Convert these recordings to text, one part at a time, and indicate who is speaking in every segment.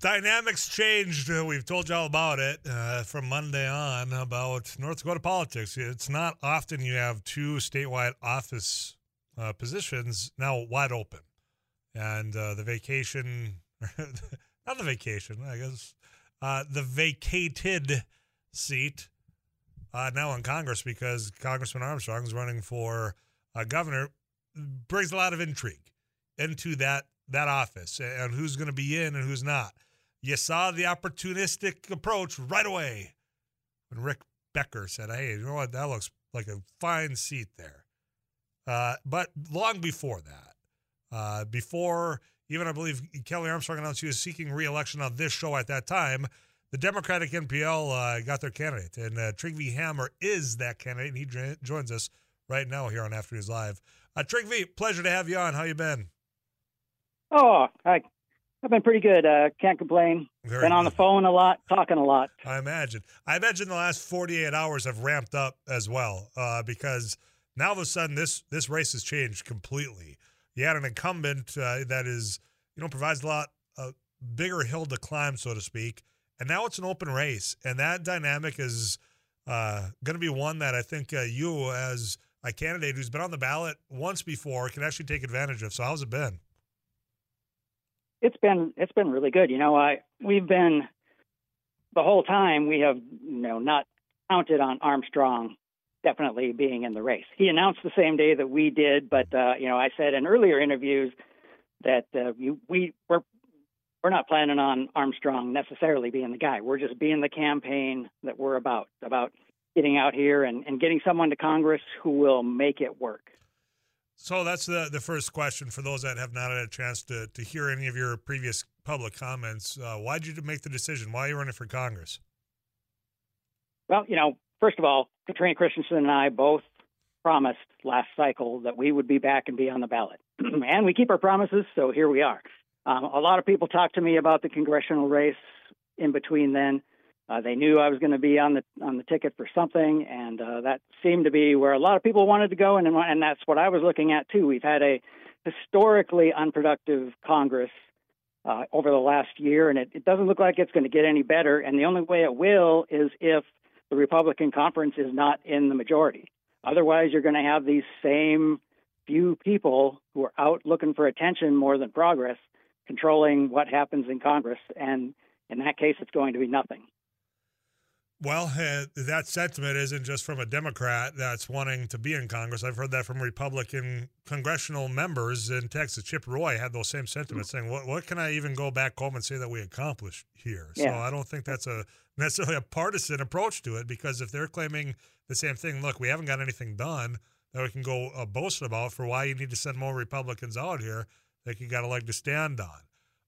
Speaker 1: dynamics changed. We've told you all about it uh, from Monday on about North Dakota politics. It's not often you have two statewide office uh, positions now wide open, and uh, the vacation, not the vacation, I guess, uh, the vacated seat uh, now in Congress because Congressman Armstrong is running for governor brings a lot of intrigue into that that office and who's going to be in and who's not. You saw the opportunistic approach right away when Rick Becker said, "Hey, you know what? That looks like a fine seat there." Uh, but long before that, uh, before even I believe Kelly Armstrong announced he was seeking reelection on this show at that time, the Democratic NPL uh, got their candidate, and uh, Trygve Hammer is that candidate, and he joins us right now here on Afternoons Live. Uh, Trygve, pleasure to have you on. How you been?
Speaker 2: Oh, I, I've been pretty good. Uh, can't complain. Very been on the phone a lot, talking a lot.
Speaker 1: I imagine. I imagine the last 48 hours have ramped up as well uh, because now all of a sudden this this race has changed completely. You had an incumbent uh, that is, you know, provides a lot a bigger hill to climb, so to speak, and now it's an open race, and that dynamic is uh, going to be one that I think uh, you, as a candidate who's been on the ballot once before, can actually take advantage of. So, how's it been?
Speaker 2: It's been it's been really good. You know, I we've been the whole time we have you know not counted on Armstrong definitely being in the race. He announced the same day that we did, but uh, you know, I said in earlier interviews that uh, you, we we're we're not planning on Armstrong necessarily being the guy. We're just being the campaign that we're about about getting out here and, and getting someone to Congress who will make it work.
Speaker 1: So that's the the first question for those that have not had a chance to to hear any of your previous public comments. Uh, why did you make the decision? Why are you running for Congress?
Speaker 2: Well, you know, first of all, Katrina Christensen and I both promised last cycle that we would be back and be on the ballot, and we keep our promises. So here we are. Um, a lot of people talk to me about the congressional race in between then. Uh, they knew I was going to be on the on the ticket for something, and uh, that seemed to be where a lot of people wanted to go, and and that's what I was looking at too. We've had a historically unproductive Congress uh, over the last year, and it, it doesn't look like it's going to get any better. And the only way it will is if the Republican conference is not in the majority. Otherwise, you're going to have these same few people who are out looking for attention more than progress, controlling what happens in Congress, and in that case, it's going to be nothing.
Speaker 1: Well, uh, that sentiment isn't just from a Democrat that's wanting to be in Congress. I've heard that from Republican congressional members in Texas. Chip Roy had those same sentiments, saying, "What what can I even go back home and say that we accomplished here?" Yeah. So I don't think that's a necessarily a partisan approach to it because if they're claiming the same thing, look, we haven't got anything done that we can go uh, boast about for why you need to send more Republicans out here that you got a leg to stand on.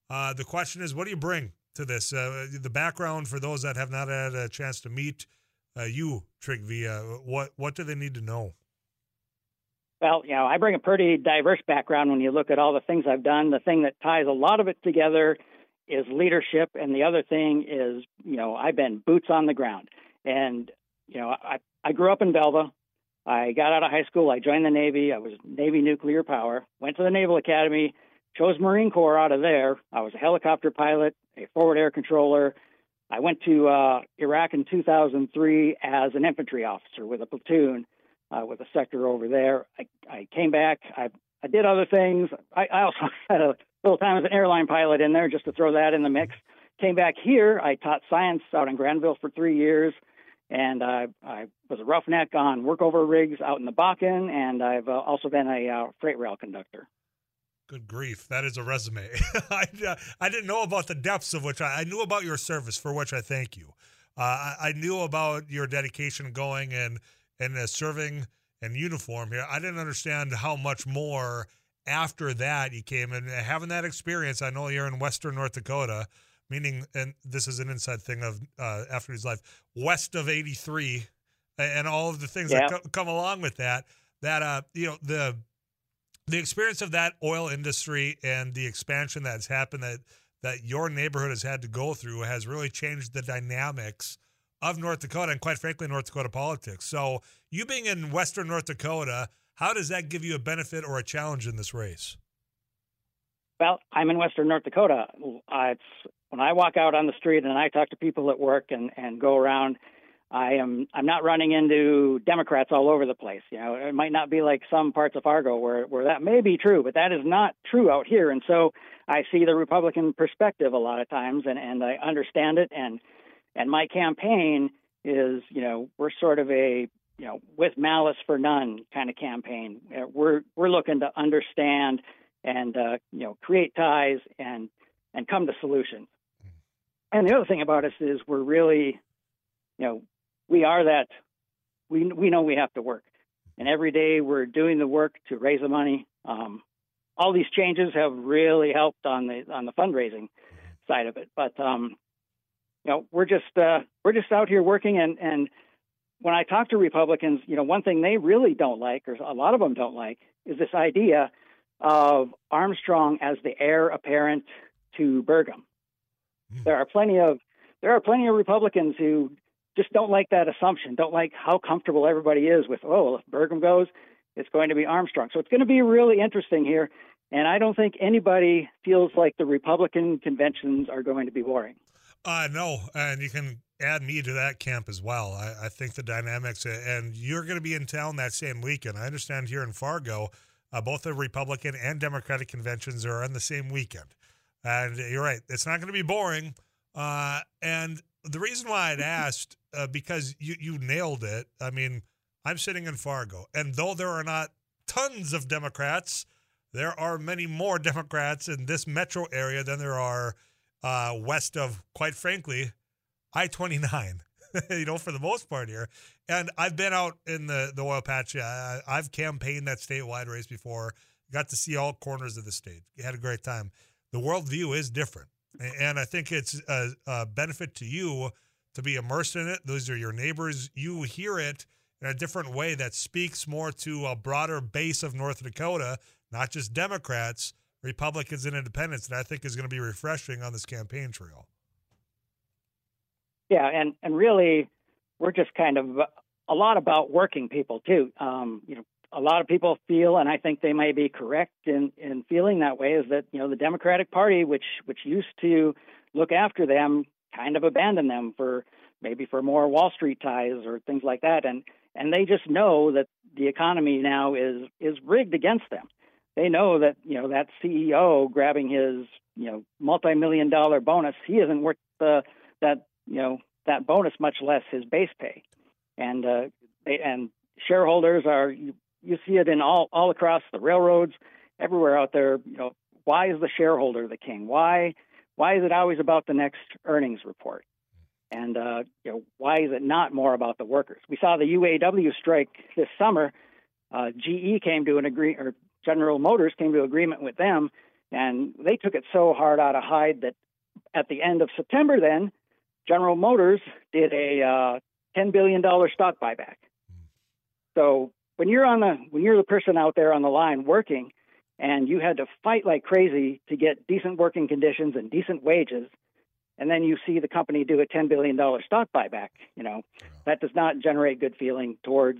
Speaker 1: Uh, the question is, what do you bring to this. Uh, the background for those that have not had a chance to meet uh, you, Trygve, uh, what what do they need to know?
Speaker 2: Well, you know, I bring a pretty diverse background when you look at all the things I've done. The thing that ties a lot of it together is leadership, and the other thing is, you know, I've been boots on the ground. And you know, I I grew up in Belva. I got out of high school. I joined the Navy. I was Navy nuclear power. Went to the Naval Academy chose Marine Corps out of there. I was a helicopter pilot, a forward air controller. I went to uh, Iraq in 2003 as an infantry officer with a platoon uh, with a sector over there. I, I came back. I, I did other things. I, I also had a little time as an airline pilot in there just to throw that in the mix. Came back here. I taught science out in Granville for three years. And I, I was a roughneck on workover rigs out in the Bakken, and I've uh, also been a uh, freight rail conductor.
Speaker 1: Good grief, that is a resume. I, uh, I didn't know about the depths of which I, I knew about your service, for which I thank you. Uh, I, I, knew about your dedication going and and uh, serving in uniform here. I didn't understand how much more after that you came and having that experience. I know you're in Western North Dakota, meaning, and this is an inside thing of uh, Afternoons Live, west of 83, and all of the things yeah. that co- come along with that. That uh, you know the the experience of that oil industry and the expansion that's happened that that your neighborhood has had to go through has really changed the dynamics of North Dakota and quite frankly North Dakota politics. So you being in western North Dakota, how does that give you a benefit or a challenge in this race?
Speaker 2: Well, I'm in western North Dakota. It's when I walk out on the street and I talk to people at work and and go around, I am I'm not running into Democrats all over the place. You know, it might not be like some parts of Fargo where where that may be true, but that is not true out here. And so I see the Republican perspective a lot of times, and and I understand it. And and my campaign is, you know, we're sort of a you know with malice for none kind of campaign. Uh, we're we're looking to understand and uh, you know create ties and and come to solutions. And the other thing about us is we're really, you know, we are that we we know we have to work, and every day we're doing the work to raise the money. Um, all these changes have really helped on the on the fundraising side of it, but um, you know we're just uh, we're just out here working and and when I talk to Republicans, you know, one thing they really don't like, or a lot of them don't like, is this idea of Armstrong as the heir apparent to Burgum. Mm. There are plenty of there are plenty of Republicans who just don't like that assumption, don't like how comfortable everybody is with, oh, well, if Burgum goes, it's going to be Armstrong. So it's going to be really interesting here. And I don't think anybody feels like the Republican conventions are going to be boring.
Speaker 1: Uh, no, and you can add me to that camp as well. I, I think the dynamics, and you're going to be in town that same weekend. I understand here in Fargo, uh, both the Republican and Democratic conventions are on the same weekend. And you're right, it's not going to be boring. Uh, and the reason why I'd asked, uh, because you, you nailed it. I mean, I'm sitting in Fargo, and though there are not tons of Democrats, there are many more Democrats in this metro area than there are uh, west of, quite frankly, I 29. you know, for the most part here. And I've been out in the, the oil patch. I, I've campaigned that statewide race before, got to see all corners of the state, had a great time. The worldview is different. And I think it's a, a benefit to you to be immersed in it. Those are your neighbors. You hear it in a different way that speaks more to a broader base of North Dakota, not just Democrats, Republicans, and independents, that I think is going to be refreshing on this campaign trail.
Speaker 2: Yeah, and and really, we're just kind of a lot about working people too. Um, you know, a lot of people feel, and I think they may be correct in in feeling that way, is that you know the Democratic Party, which which used to look after them, kind of abandoned them for maybe for more Wall Street ties or things like that, and and they just know that the economy now is is rigged against them. They know that you know that CEO grabbing his you know multi-million dollar bonus, he isn't worth the that you know that bonus, much less his base pay. And uh, they, and shareholders are you, see it in all all across the railroads, everywhere out there. You know, why is the shareholder the king? Why why is it always about the next earnings report? And uh, you know, why is it not more about the workers? We saw the UAW strike this summer. Uh, GE came to an agree, or General Motors came to agreement with them, and they took it so hard out of hide that at the end of September, then General Motors did a uh, $10 billion stock buyback. So when you're on the when you're the person out there on the line working, and you had to fight like crazy to get decent working conditions and decent wages, and then you see the company do a $10 billion stock buyback, you know, that does not generate good feeling towards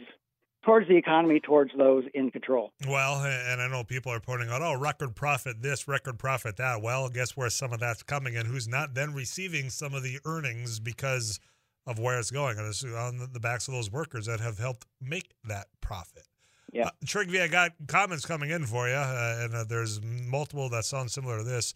Speaker 2: towards the economy, towards those in control.
Speaker 1: Well, and I know people are pointing out, oh, record profit this, record profit that. Well, guess where some of that's coming and who's not then receiving some of the earnings because of where it's going. And it's on the backs of those workers that have helped make that profit.
Speaker 2: Yeah. Uh,
Speaker 1: Trygve, I got comments coming in for you, uh, and uh, there's multiple that sound similar to this.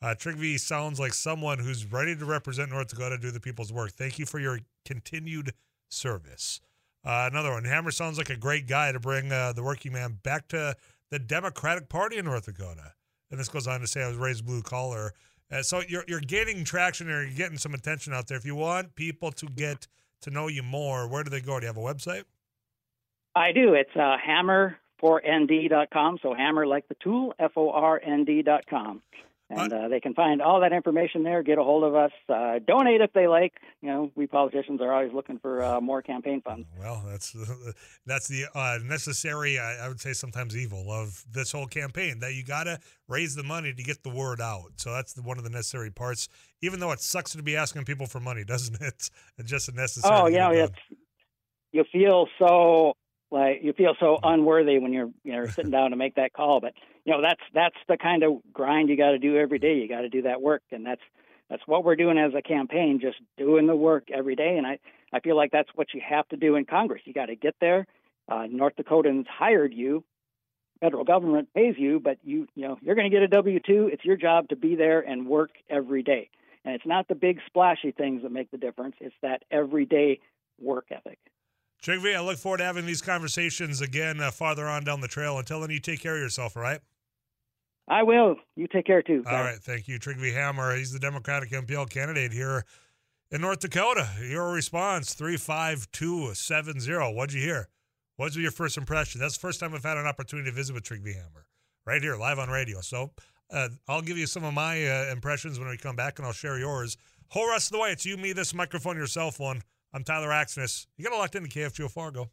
Speaker 1: Uh, Trygve sounds like someone who's ready to represent North Dakota, to do the people's work. Thank you for your continued service. Uh, another one. Hammer sounds like a great guy to bring uh, the working man back to the Democratic Party in North Dakota. And this goes on to say, I was raised blue collar. Uh, so you're, you're gaining traction or you're getting some attention out there. If you want people to get to know you more, where do they go? Do you have a website?
Speaker 2: I do. It's uh, hammer4nd.com. So hammer like the tool, F O R N D.com and uh, they can find all that information there. Get a hold of us. Uh, donate if they like. You know, we politicians are always looking for uh, more campaign funds.
Speaker 1: Well, that's that's the uh, necessary, I would say, sometimes evil of this whole campaign. That you got to raise the money to get the word out. So that's the, one of the necessary parts. Even though it sucks to be asking people for money, doesn't it? It's just a necessary.
Speaker 2: Oh yeah, it's you feel so like you feel so unworthy when you're you know sitting down to make that call but you know that's that's the kind of grind you got to do every day you got to do that work and that's that's what we're doing as a campaign, just doing the work every day. And I, I feel like that's what you have to do in Congress. You got to get there. Uh, North Dakotans hired you. Federal government pays you, but you, you know, you're going to get a W two. It's your job to be there and work every day. And it's not the big splashy things that make the difference. It's that everyday work ethic.
Speaker 1: Trygve, I look forward to having these conversations again uh, farther on down the trail. Until then, you take care of yourself, all right?
Speaker 2: I will. You take care too.
Speaker 1: All right, thank you, Trygve Hammer. He's the Democratic NPL candidate here in North Dakota. Your response three five two seven zero. What'd you hear? What's your first impression? That's the first time I've had an opportunity to visit with Trygve Hammer, right here, live on radio. So uh, I'll give you some of my uh, impressions when we come back, and I'll share yours. Whole rest of the way, it's you, me, this microphone, your cell phone. I'm Tyler Axness. You got to locked into KFGO Fargo.